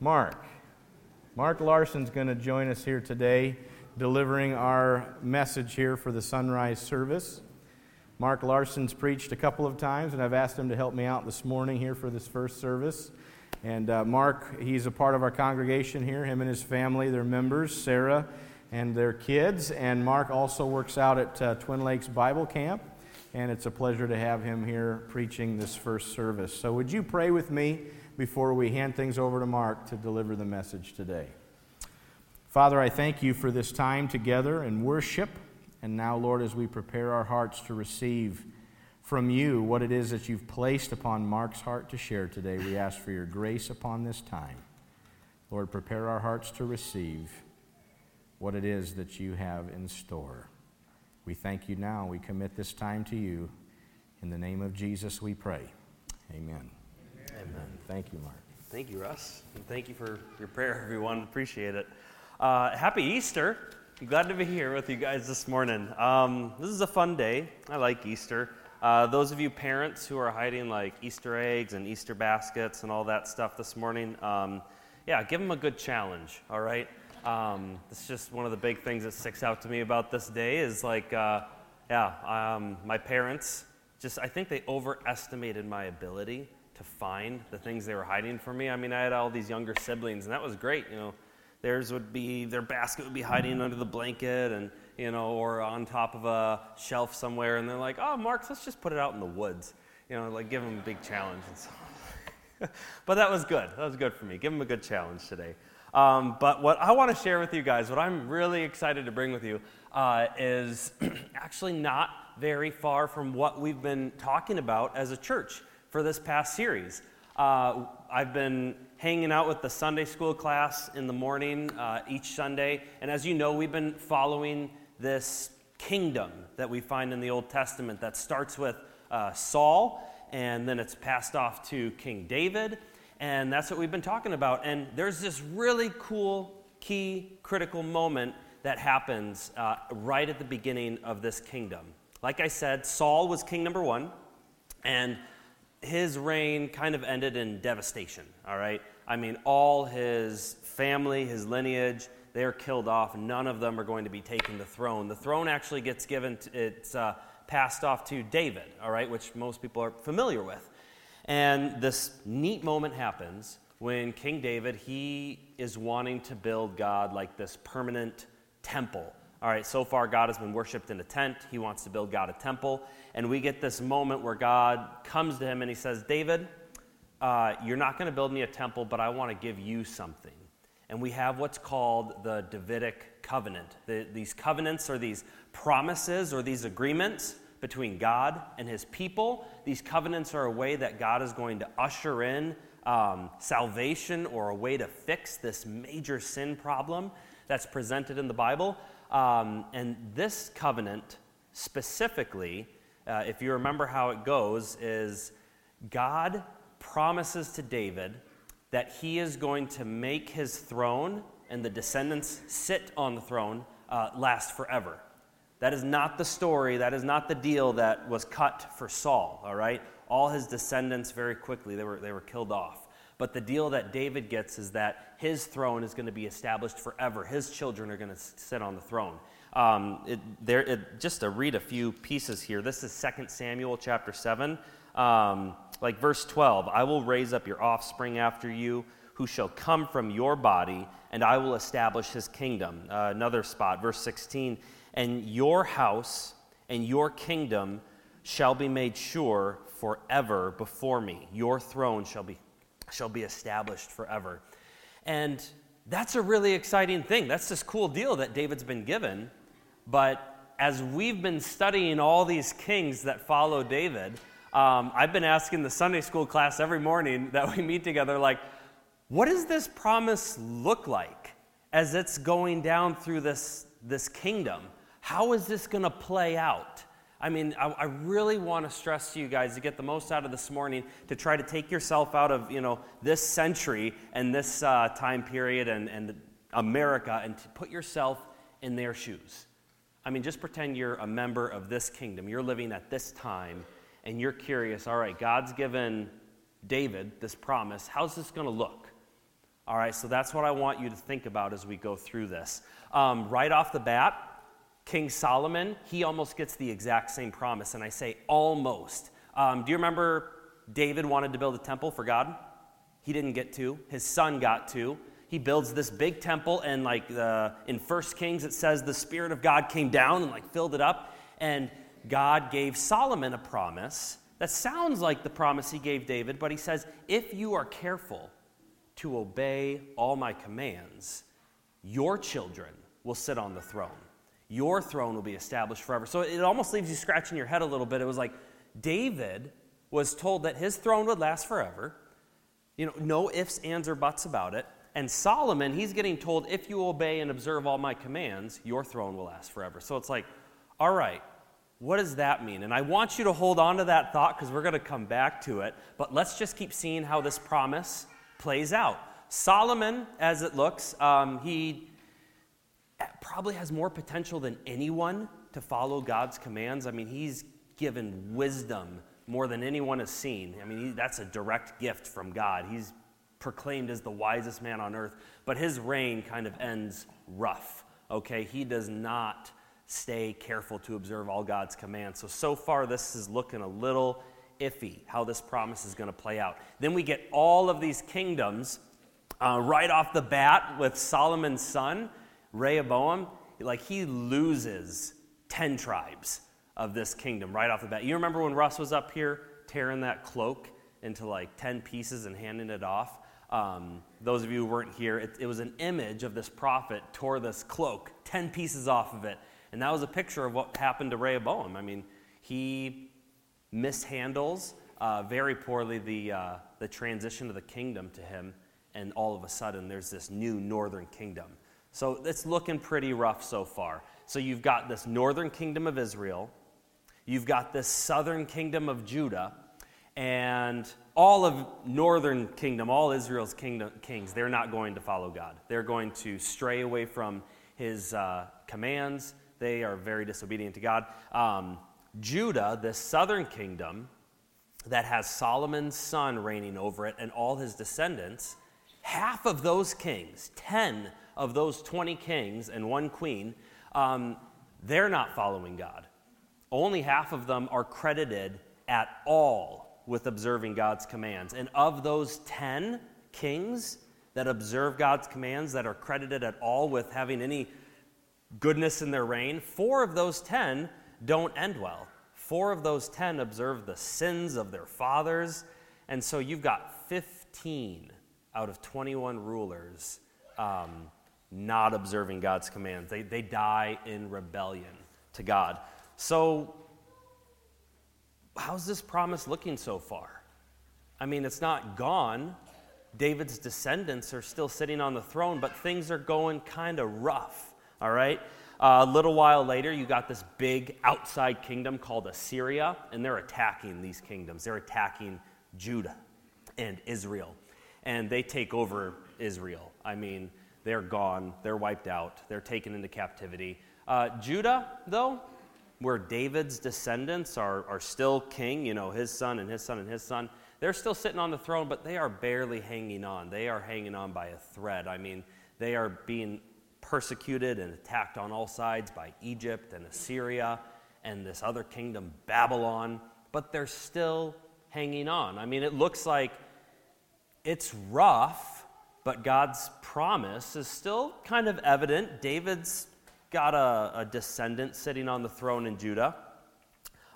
Mark. Mark Larson's going to join us here today, delivering our message here for the sunrise service. Mark Larson's preached a couple of times, and I've asked him to help me out this morning here for this first service. And uh, Mark, he's a part of our congregation here, him and his family, they're members, Sarah and their kids. And Mark also works out at uh, Twin Lakes Bible Camp, and it's a pleasure to have him here preaching this first service. So, would you pray with me before we hand things over to Mark to deliver the message today? Father, I thank you for this time together in worship. And now, Lord, as we prepare our hearts to receive from you what it is that you've placed upon Mark's heart to share today, we ask for your grace upon this time. Lord, prepare our hearts to receive what it is that you have in store. We thank you now. We commit this time to you. In the name of Jesus, we pray. Amen. Thank you, Mark. Thank you, Russ. And thank you for your prayer, everyone. Appreciate it. Uh, happy Easter. Glad to be here with you guys this morning. Um, this is a fun day. I like Easter. Uh, those of you parents who are hiding like Easter eggs and Easter baskets and all that stuff this morning, um, yeah, give them a good challenge, all right? Um, it's just one of the big things that sticks out to me about this day is like, uh, yeah, um, my parents just, I think they overestimated my ability to find the things they were hiding from me. I mean, I had all these younger siblings, and that was great, you know. Theirs would be their basket would be hiding under the blanket and you know or on top of a shelf somewhere and they're like oh mark let's just put it out in the woods you know like give them a big challenge and so but that was good. That was good for me. Give them a good challenge today. Um, but what i want to share with you guys what i'm really excited to bring with you uh, is actually not very far from what we've been talking about as a church for this past series uh, i've been hanging out with the Sunday school class in the morning uh, each Sunday. And as you know, we've been following this kingdom that we find in the Old Testament that starts with uh, Saul and then it's passed off to King David. And that's what we've been talking about. And there's this really cool, key, critical moment that happens uh, right at the beginning of this kingdom. Like I said, Saul was king number one. And his reign kind of ended in devastation, all right? I mean, all his family, his lineage, they're killed off. None of them are going to be taking the throne. The throne actually gets given, to, it's uh, passed off to David, all right, which most people are familiar with. And this neat moment happens when King David, he is wanting to build God like this permanent temple. All right, so far God has been worshiped in a tent. He wants to build God a temple. And we get this moment where God comes to him and he says, David, uh, you're not going to build me a temple, but I want to give you something. And we have what's called the Davidic covenant. The, these covenants are these promises or these agreements between God and his people. These covenants are a way that God is going to usher in um, salvation or a way to fix this major sin problem that's presented in the Bible. Um, and this covenant specifically uh, if you remember how it goes, is God promises to David that he is going to make his throne and the descendants sit on the throne uh, last forever. That is not the story, that is not the deal that was cut for Saul, all right? All his descendants very quickly, they were, they were killed off. But the deal that David gets is that his throne is going to be established forever. His children are going to sit on the throne. Um, it, there, it, just to read a few pieces here. This is 2 Samuel chapter 7. Um, like verse 12 I will raise up your offspring after you, who shall come from your body, and I will establish his kingdom. Uh, another spot, verse 16 And your house and your kingdom shall be made sure forever before me. Your throne shall be, shall be established forever. And that's a really exciting thing. That's this cool deal that David's been given. But as we've been studying all these kings that follow David, um, I've been asking the Sunday school class every morning that we meet together, like, what does this promise look like as it's going down through this, this kingdom? How is this going to play out? I mean, I, I, really want to stress to you guys to get the most out of this morning to try to take yourself out of, you know, this century and this uh, time period and, and America and to put yourself in their shoes. I mean, just pretend you're a member of this kingdom. You're living at this time, and you're curious all right, God's given David this promise. How's this going to look? All right, so that's what I want you to think about as we go through this. Um, right off the bat, King Solomon, he almost gets the exact same promise. And I say almost. Um, do you remember David wanted to build a temple for God? He didn't get to. His son got to. He builds this big temple, and like the, in First Kings, it says the Spirit of God came down and like filled it up. And God gave Solomon a promise that sounds like the promise he gave David, but he says, If you are careful to obey all my commands, your children will sit on the throne. Your throne will be established forever. So it almost leaves you scratching your head a little bit. It was like David was told that his throne would last forever. You know, no ifs, ands, or buts about it. And Solomon, he's getting told, if you obey and observe all my commands, your throne will last forever. So it's like, all right, what does that mean? And I want you to hold on to that thought because we're going to come back to it. But let's just keep seeing how this promise plays out. Solomon, as it looks, um, he probably has more potential than anyone to follow God's commands. I mean, he's given wisdom more than anyone has seen. I mean, he, that's a direct gift from God. He's proclaimed as the wisest man on earth, but his reign kind of ends rough. Okay, he does not stay careful to observe all God's commands. So, so far, this is looking a little iffy how this promise is going to play out. Then we get all of these kingdoms uh, right off the bat with Solomon's son, Rehoboam. Like he loses 10 tribes of this kingdom right off the bat. You remember when Russ was up here tearing that cloak into like 10 pieces and handing it off? Um, those of you who weren't here, it, it was an image of this prophet tore this cloak, 10 pieces off of it. And that was a picture of what happened to Rehoboam. I mean, he mishandles uh, very poorly the, uh, the transition of the kingdom to him, and all of a sudden there's this new northern kingdom. So it's looking pretty rough so far. So you've got this northern kingdom of Israel, you've got this southern kingdom of Judah, and all of northern kingdom, all Israel's kingdom, kings, they're not going to follow God. They're going to stray away from his uh, commands. They are very disobedient to God. Um, Judah, the southern kingdom that has Solomon's son reigning over it and all his descendants, half of those kings, 10 of those 20 kings and one queen, um, they're not following God. Only half of them are credited at all with observing God's commands. And of those 10 kings that observe God's commands, that are credited at all with having any goodness in their reign, four of those 10 don't end well. Four of those 10 observe the sins of their fathers. And so you've got 15 out of 21 rulers um, not observing God's commands. They, they die in rebellion to God. So, how's this promise looking so far? I mean, it's not gone. David's descendants are still sitting on the throne, but things are going kind of rough, all right? Uh, a little while later, you got this big outside kingdom called Assyria, and they're attacking these kingdoms. They're attacking Judah and Israel, and they take over Israel. I mean, they're gone, they're wiped out, they're taken into captivity. Uh, Judah, though, where David's descendants are, are still king, you know, his son and his son and his son, they're still sitting on the throne, but they are barely hanging on. They are hanging on by a thread. I mean, they are being persecuted and attacked on all sides by Egypt and Assyria and this other kingdom, Babylon, but they're still hanging on. I mean, it looks like it's rough but God's promise is still kind of evident. David's got a, a descendant sitting on the throne in Judah.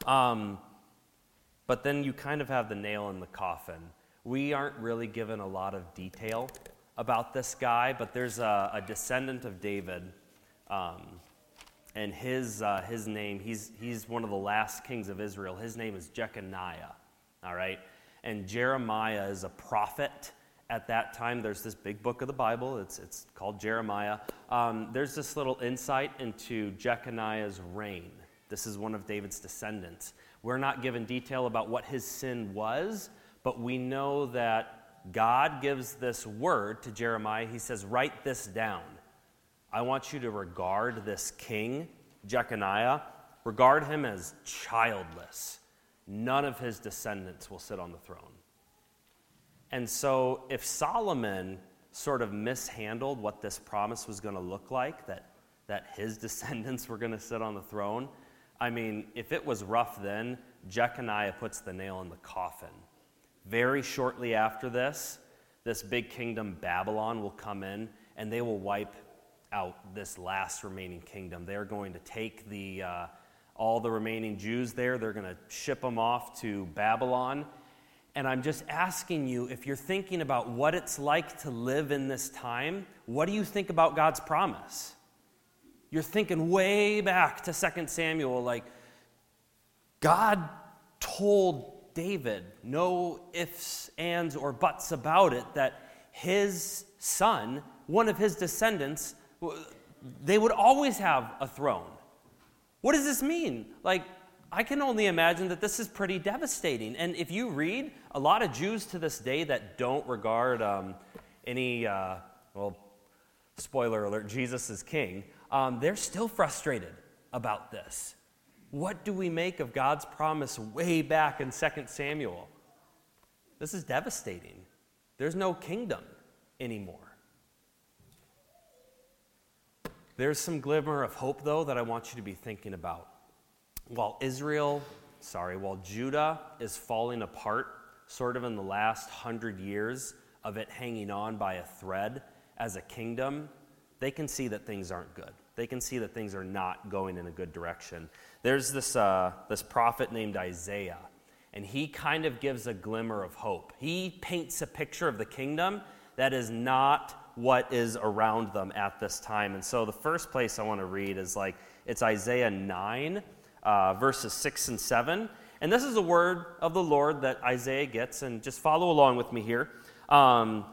Um, but then you kind of have the nail in the coffin. We aren't really given a lot of detail about this guy, but there's a, a descendant of David, um, and his, uh, his name, he's, he's one of the last kings of Israel. His name is Jeconiah, all right? And Jeremiah is a prophet at that time, there's this big book of the Bible. It's, it's called Jeremiah. Um, there's this little insight into Jeconiah's reign. This is one of David's descendants. We're not given detail about what his sin was, but we know that God gives this word to Jeremiah. He says, Write this down. I want you to regard this king, Jeconiah, regard him as childless. None of his descendants will sit on the throne. And so, if Solomon sort of mishandled what this promise was going to look like, that, that his descendants were going to sit on the throne. I mean, if it was rough then, Jeconiah puts the nail in the coffin. Very shortly after this, this big kingdom, Babylon, will come in and they will wipe out this last remaining kingdom. They're going to take the, uh, all the remaining Jews there, they're going to ship them off to Babylon. And I'm just asking you if you're thinking about what it's like to live in this time, what do you think about God's promise? You're thinking way back to 2 Samuel, like, God told David, no ifs, ands, or buts about it, that his son, one of his descendants, they would always have a throne. What does this mean? Like, I can only imagine that this is pretty devastating. And if you read, a lot of Jews to this day that don't regard um, any, uh, well, spoiler alert, Jesus is king, um, they're still frustrated about this. What do we make of God's promise way back in 2 Samuel? This is devastating. There's no kingdom anymore. There's some glimmer of hope, though, that I want you to be thinking about. While Israel, sorry, while Judah is falling apart, sort of in the last hundred years of it hanging on by a thread as a kingdom, they can see that things aren't good. They can see that things are not going in a good direction. There's this, uh, this prophet named Isaiah, and he kind of gives a glimmer of hope. He paints a picture of the kingdom that is not what is around them at this time. And so the first place I want to read is like, it's Isaiah 9, uh, verses 6 and 7. And this is a word of the Lord that Isaiah gets, and just follow along with me here. Um,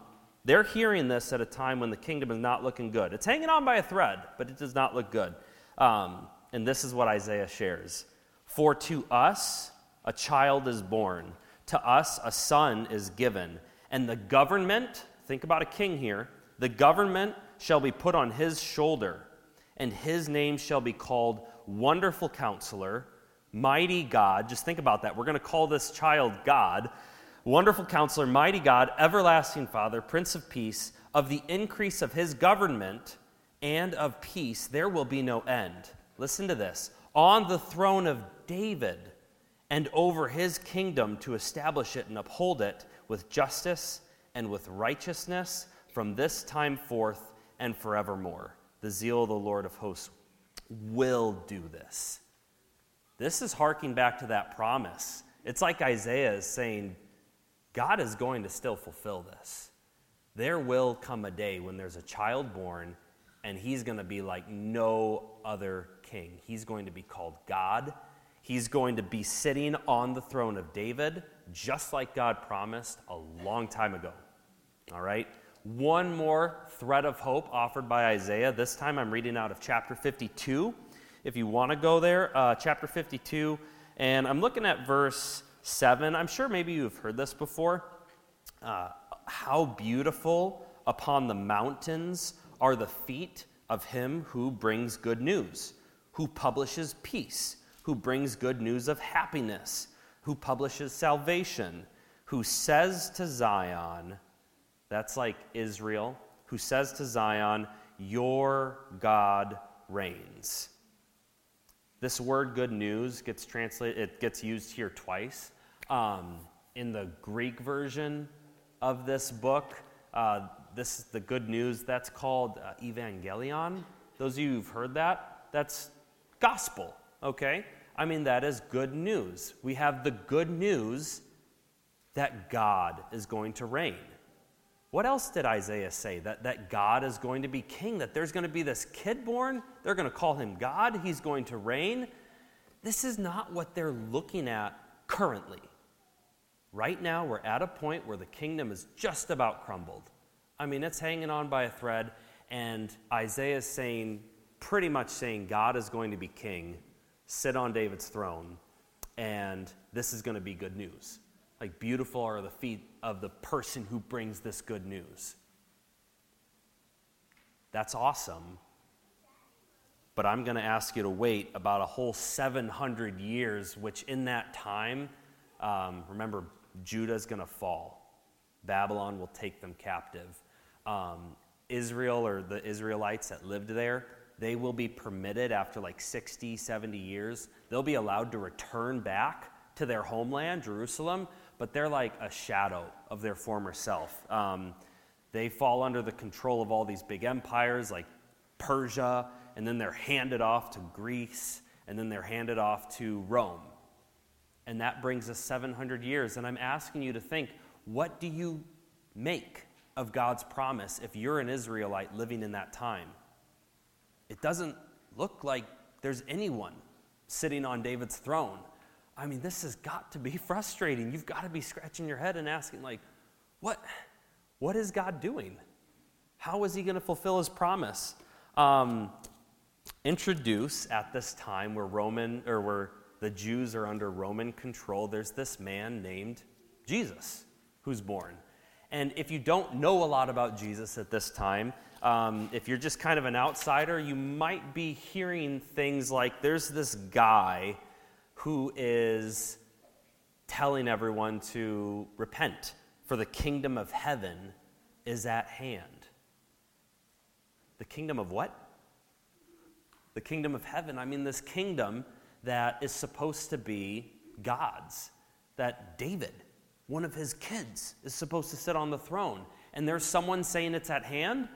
they're hearing this at a time when the kingdom is not looking good. It's hanging on by a thread, but it does not look good. Um, and this is what Isaiah shares For to us a child is born, to us a son is given, and the government, think about a king here, the government shall be put on his shoulder, and his name shall be called Wonderful Counselor, Mighty God. Just think about that. We're going to call this child God. Wonderful Counselor, Mighty God, Everlasting Father, Prince of Peace. Of the increase of his government and of peace, there will be no end. Listen to this. On the throne of David and over his kingdom to establish it and uphold it with justice and with righteousness from this time forth and forevermore. The zeal of the Lord of hosts will do this. This is harking back to that promise. It's like Isaiah is saying, God is going to still fulfill this. There will come a day when there's a child born, and he's going to be like no other king. He's going to be called God. He's going to be sitting on the throne of David, just like God promised a long time ago. All right? One more thread of hope offered by Isaiah. This time I'm reading out of chapter 52. If you want to go there, uh, chapter 52, and I'm looking at verse 7. I'm sure maybe you've heard this before. Uh, how beautiful upon the mountains are the feet of him who brings good news, who publishes peace, who brings good news of happiness, who publishes salvation, who says to Zion, that's like Israel, who says to Zion, Your God reigns. This word good news gets translated, it gets used here twice. Um, in the Greek version of this book, uh, this the good news that's called uh, evangelion. Those of you who've heard that, that's gospel, okay? I mean, that is good news. We have the good news that God is going to reign. What else did Isaiah say? That, that God is going to be king, that there's going to be this kid born, they're going to call him God, he's going to reign. This is not what they're looking at currently. Right now, we're at a point where the kingdom is just about crumbled. I mean, it's hanging on by a thread, and Isaiah is saying, pretty much saying, God is going to be king, sit on David's throne, and this is going to be good news. Like, beautiful are the feet of the person who brings this good news. That's awesome. But I'm going to ask you to wait about a whole 700 years, which in that time, um, remember, Judah is going to fall. Babylon will take them captive. um, Israel or the Israelites that lived there, they will be permitted after like 60, 70 years, they'll be allowed to return back to their homeland, Jerusalem, but they're like a shadow of their former self. Um, they fall under the control of all these big empires like Persia, and then they're handed off to Greece, and then they're handed off to Rome. And that brings us 700 years. And I'm asking you to think what do you make of God's promise if you're an Israelite living in that time? It doesn't look like there's anyone sitting on David's throne. I mean, this has got to be frustrating. You've got to be scratching your head and asking, like, what, what is God doing? How is he going to fulfill his promise? Um, introduce at this time where Roman or where the Jews are under Roman control, there's this man named Jesus who's born. And if you don't know a lot about Jesus at this time, um, if you're just kind of an outsider, you might be hearing things like there's this guy who is telling everyone to repent, for the kingdom of heaven is at hand. The kingdom of what? The kingdom of heaven. I mean, this kingdom that is supposed to be God's, that David, one of his kids, is supposed to sit on the throne. And there's someone saying it's at hand.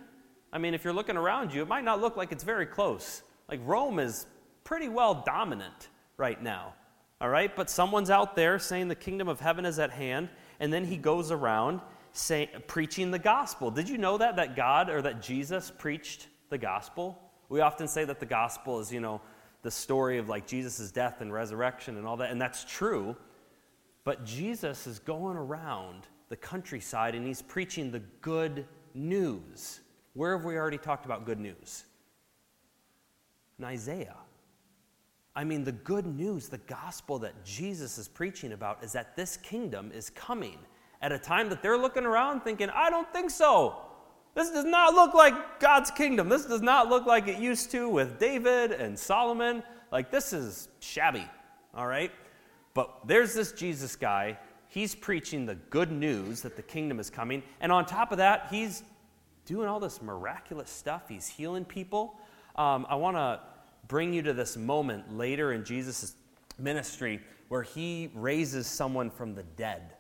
I mean, if you're looking around you, it might not look like it's very close. Like Rome is pretty well dominant right now. All right? But someone's out there saying the kingdom of heaven is at hand, and then he goes around saying, preaching the gospel. Did you know that that God or that Jesus preached the gospel? We often say that the gospel is, you know, the story of like Jesus' death and resurrection and all that, and that's true. But Jesus is going around the countryside and he's preaching the good news. Where have we already talked about good news? In Isaiah. I mean, the good news, the gospel that Jesus is preaching about is that this kingdom is coming at a time that they're looking around thinking, I don't think so. This does not look like God's kingdom. This does not look like it used to with David and Solomon. Like, this is shabby, all right? But there's this Jesus guy. He's preaching the good news that the kingdom is coming. And on top of that, he's doing all this miraculous stuff. He's healing people. Um, I want to bring you to this moment later in Jesus' ministry where he raises someone from the dead.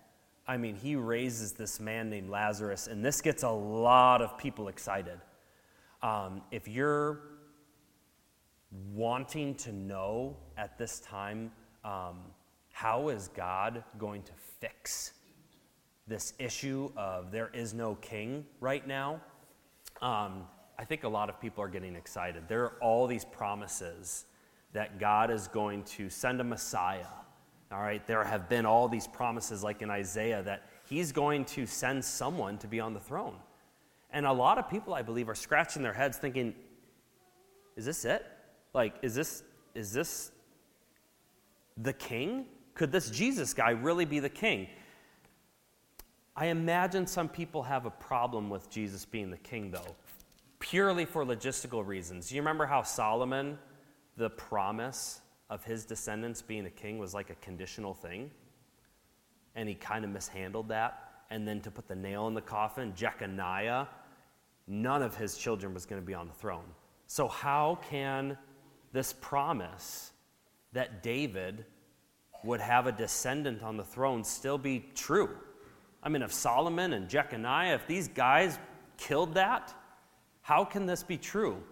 I mean, he raises this man named Lazarus, and this gets a lot of people excited. Um, if you're wanting to know at this time, um, how is God going to fix this issue of there is no king right now? Um, I think a lot of people are getting excited. There are all these promises that God is going to send a Messiah all right, there have been all these promises, like in Isaiah, that he's going to send someone to be on the throne. And a lot of people, I believe, are scratching their heads thinking, is this it? Like, is this, is this the king? Could this Jesus guy really be the king? I imagine some people have a problem with Jesus being the king, though, purely for logistical reasons. You remember how Solomon, the promise of his descendants being a king was like a conditional thing. And he kind of mishandled that. And then to put the nail in the coffin, Jeconiah, none of his children was going to be on the throne. So, how can this promise that David would have a descendant on the throne still be true? I mean, if Solomon and Jeconiah, if these guys killed that, how can this be true?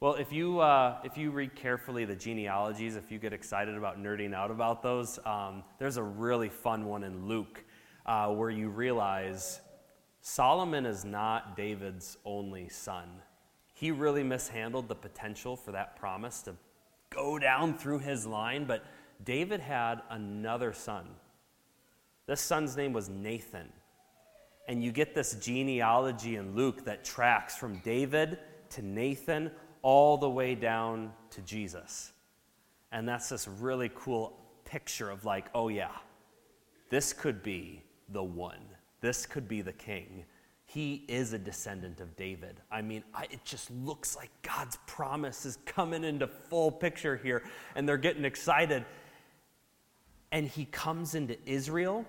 Well, if you, uh, if you read carefully the genealogies, if you get excited about nerding out about those, um, there's a really fun one in Luke uh, where you realize Solomon is not David's only son. He really mishandled the potential for that promise to go down through his line, but David had another son. This son's name was Nathan. And you get this genealogy in Luke that tracks from David to Nathan all the way down to Jesus. And that's this really cool picture of, like, oh, yeah, this could be the one, this could be the king. He is a descendant of David. I mean, I, it just looks like God's promise is coming into full picture here, and they're getting excited. And he comes into Israel.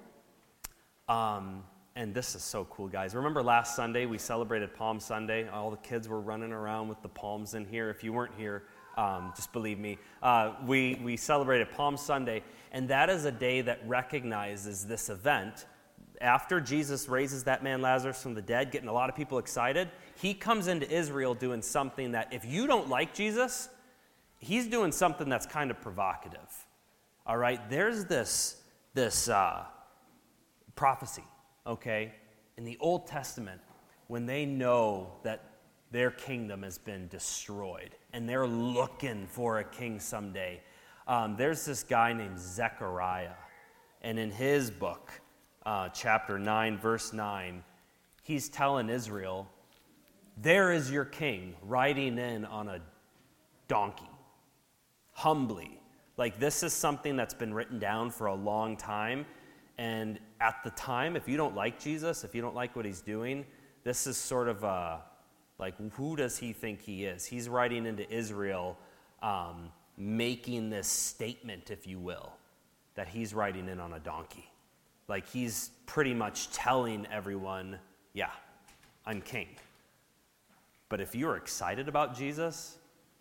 Um, and this is so cool, guys. Remember last Sunday we celebrated Palm Sunday? All the kids were running around with the palms in here. If you weren't here, um, just believe me. Uh, we, we celebrated Palm Sunday, and that is a day that recognizes this event. After Jesus raises that man Lazarus from the dead, getting a lot of people excited, he comes into Israel doing something that, if you don't like Jesus, he's doing something that's kind of provocative. All right? There's this, this uh, prophecy, okay, in the Old Testament when they know that their kingdom has been destroyed and they're looking for a king someday. Um, there's this guy named Zechariah, and in his book, uh, chapter 9, verse 9, he's telling Israel, There is your king riding in on a donkey, humbly. Like, this is something that's been written down for a long time. And at the time, if you don't like Jesus, if you don't like what he's doing, this is sort of a like, who does he think he is? He's writing into Israel, um, making this statement, if you will, that he's riding in on a donkey. Like, he's pretty much telling everyone, yeah, I'm king. But if you're excited about Jesus,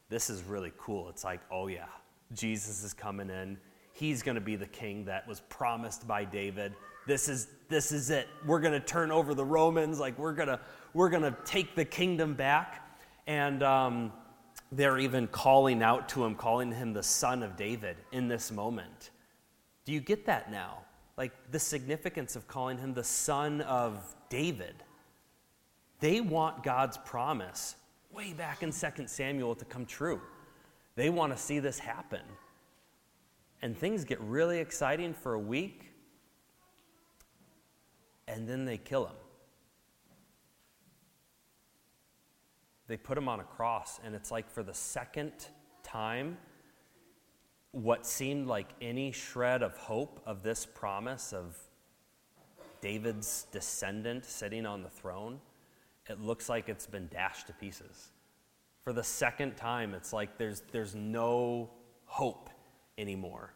this is really cool. It's like, oh, yeah, Jesus is coming in. He's going to be the king that was promised by David. This is, this is it. We're going to turn over the Romans. Like, we're going to we're going to take the kingdom back. And um, they're even calling out to him, calling him the son of David in this moment. Do you get that now? Like the significance of calling him the son of David. They want God's promise way back in 2 Samuel to come true. They want to see this happen. And things get really exciting for a week, and then they kill him. They put him on a cross, and it's like for the second time, what seemed like any shred of hope of this promise of David's descendant sitting on the throne, it looks like it's been dashed to pieces. For the second time, it's like there's, there's no hope anymore.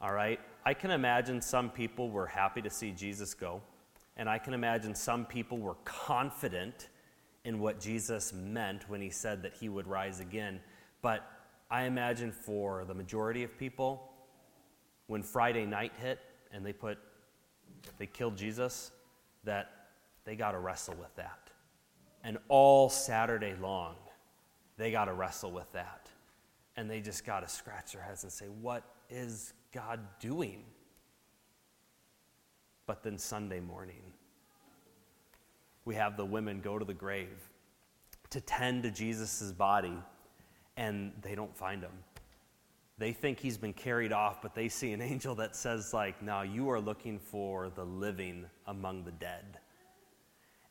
All right? I can imagine some people were happy to see Jesus go, and I can imagine some people were confident in what Jesus meant when he said that he would rise again. But I imagine for the majority of people, when Friday night hit and they put, they killed Jesus, that they got to wrestle with that. And all Saturday long, they got to wrestle with that. And they just got to scratch their heads and say, What is God doing? But then Sunday morning, we have the women go to the grave to tend to Jesus' body, and they don't find him. They think he's been carried off, but they see an angel that says, like, now you are looking for the living among the dead.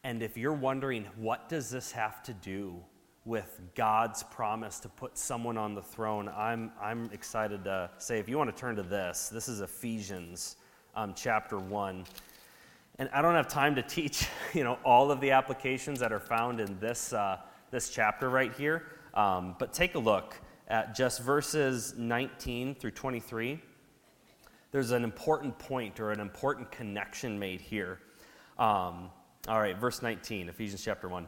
And if you're wondering, what does this have to do with God's promise to put someone on the throne, I'm, I'm excited to say, if you want to turn to this, this is Ephesians um, chapter 1. And I don't have time to teach, you know, all of the applications that are found in this, uh, this chapter right here. Um, but take a look at just verses 19 through 23. There's an important point or an important connection made here. Um, all right, verse 19, Ephesians chapter 1.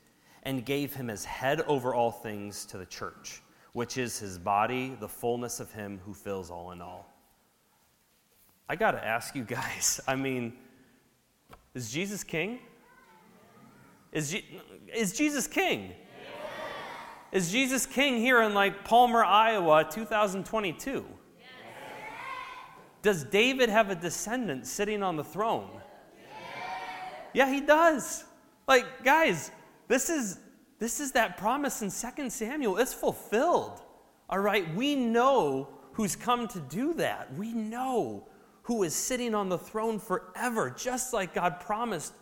and gave him as head over all things to the church, which is his body, the fullness of him who fills all in all. I got to ask you guys I mean, is Jesus king? Is, Je- is Jesus king? Is Jesus king here in like Palmer, Iowa, 2022? Does David have a descendant sitting on the throne? Yeah, he does. Like, guys, this is this is that promise in 2 Samuel. It's fulfilled. All right, we know who's come to do that. We know who is sitting on the throne forever, just like God promised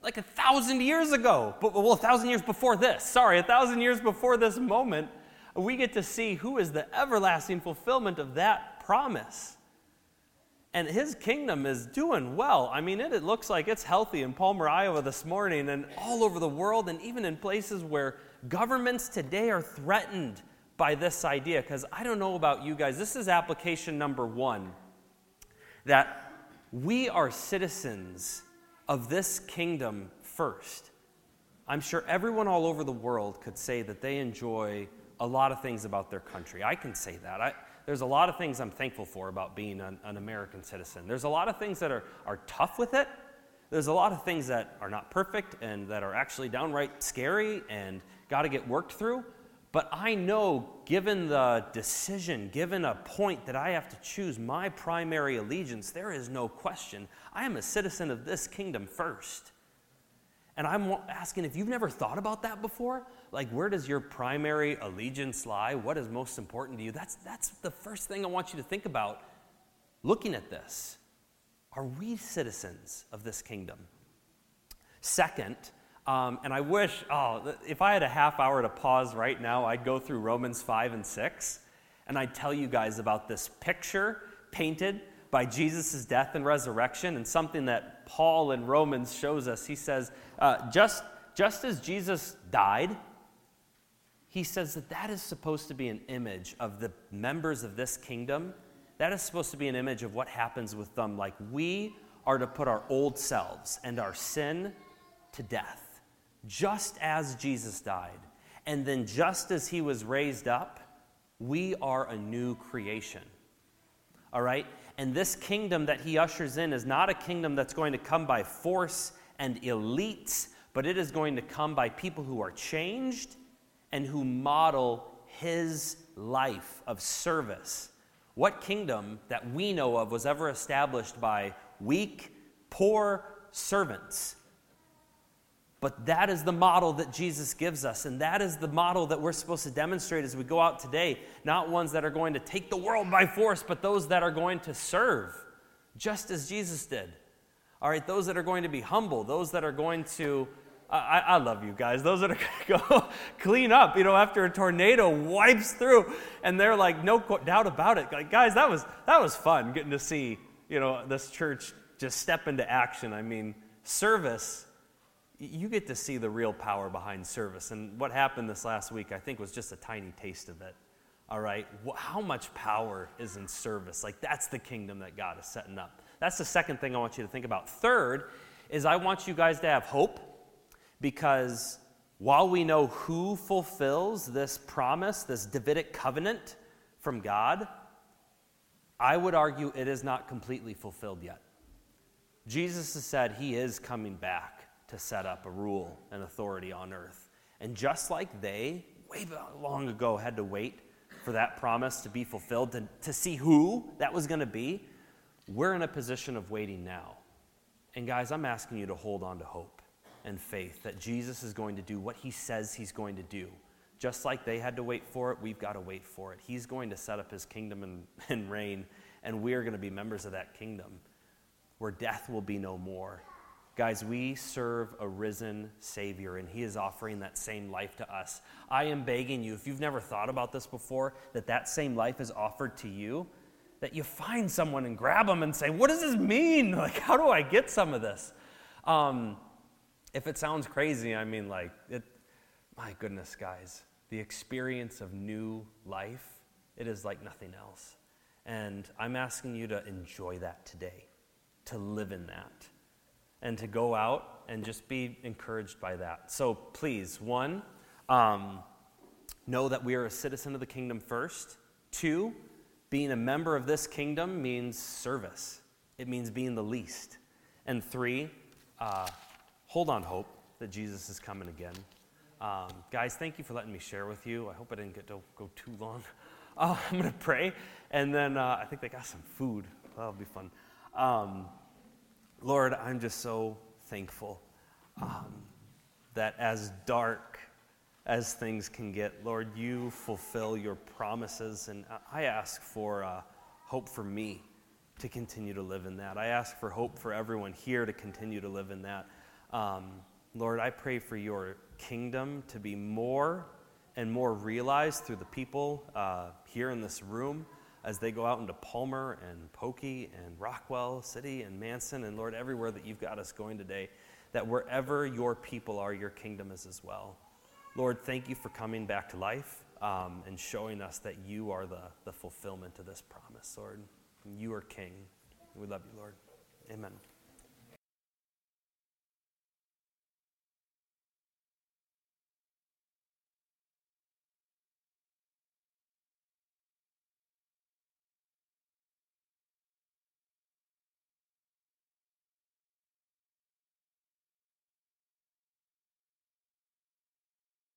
like a thousand years ago, but well, a thousand years before this. Sorry, a thousand years before this moment, we get to see who is the everlasting fulfillment of that promise. And his kingdom is doing well. I mean, it, it looks like it's healthy in Palmer, Iowa this morning, and all over the world, and even in places where governments today are threatened by this idea. Because I don't know about you guys, this is application number one that we are citizens of this kingdom first. I'm sure everyone all over the world could say that they enjoy a lot of things about their country. I can say that. I, there's a lot of things I'm thankful for about being an, an American citizen. There's a lot of things that are, are tough with it. There's a lot of things that are not perfect and that are actually downright scary and got to get worked through. But I know, given the decision, given a point that I have to choose my primary allegiance, there is no question. I am a citizen of this kingdom first. And I'm asking if you've never thought about that before, like where does your primary allegiance lie? What is most important to you? That's, that's the first thing I want you to think about looking at this. Are we citizens of this kingdom? Second, um, and I wish, oh, if I had a half hour to pause right now, I'd go through Romans 5 and 6, and I'd tell you guys about this picture painted by Jesus' death and resurrection, and something that Paul in Romans shows us. He says, uh, just, just as Jesus died, he says that that is supposed to be an image of the members of this kingdom. That is supposed to be an image of what happens with them. Like we are to put our old selves and our sin to death, just as Jesus died. And then, just as he was raised up, we are a new creation. All right? And this kingdom that he ushers in is not a kingdom that's going to come by force and elites, but it is going to come by people who are changed and who model his life of service. What kingdom that we know of was ever established by weak, poor servants? But that is the model that Jesus gives us, and that is the model that we're supposed to demonstrate as we go out today. Not ones that are going to take the world by force, but those that are going to serve, just as Jesus did. All right, those that are going to be humble, those that are going to, I, I love you guys, those that are going to go clean up, you know, after a tornado wipes through, and they're like, no doubt about it. Like, guys, that was, that was fun getting to see, you know, this church just step into action. I mean, service you get to see the real power behind service. And what happened this last week, I think, was just a tiny taste of it. All right? How much power is in service? Like, that's the kingdom that God is setting up. That's the second thing I want you to think about. Third is I want you guys to have hope because while we know who fulfills this promise, this Davidic covenant from God, I would argue it is not completely fulfilled yet. Jesus has said he is coming back to set up a rule and authority on earth. And just like they, way long ago, had to wait for that promise to be fulfilled, to, to see who that was going to be, we're in a position of waiting now. And guys, I'm asking you to hold on to hope and faith that Jesus is going to do what he says he's going to do. Just like they had to wait for it, we've got to wait for it. He's going to set up his kingdom and, and reign, and we're going to be members of that kingdom where death will be no more Guys, we serve a risen Savior, and He is offering that same life to us. I am begging you, if you've never thought about this before, that that same life is offered to you, that you find someone and grab them and say, What does this mean? Like, how do I get some of this? Um, if it sounds crazy, I mean, like, it, my goodness, guys, the experience of new life, it is like nothing else. And I'm asking you to enjoy that today, to live in that and to go out and just be encouraged by that. So please, one, um, know that we are a citizen of the kingdom first. Two, being a member of this kingdom means service, it means being the least. And three, uh, hold on hope that Jesus is coming again. Um, guys, thank you for letting me share with you. I hope I didn't get to go too long. Uh, I'm going to pray, and then uh, I think they got some food. That'll be fun. Um, Lord, I'm just so thankful um, that as dark as things can get, Lord, you fulfill your promises. And I ask for uh, hope for me to continue to live in that. I ask for hope for everyone here to continue to live in that. Um, Lord, I pray for your kingdom to be more and more realized through the people uh, here in this room as they go out into Palmer and Pokey and Rockwell City and Manson and Lord, everywhere that you've got us going today, that wherever your people are, your kingdom is as well. Lord, thank you for coming back to life um, and showing us that you are the, the fulfillment of this promise, Lord. You are King. We love you, Lord. Amen.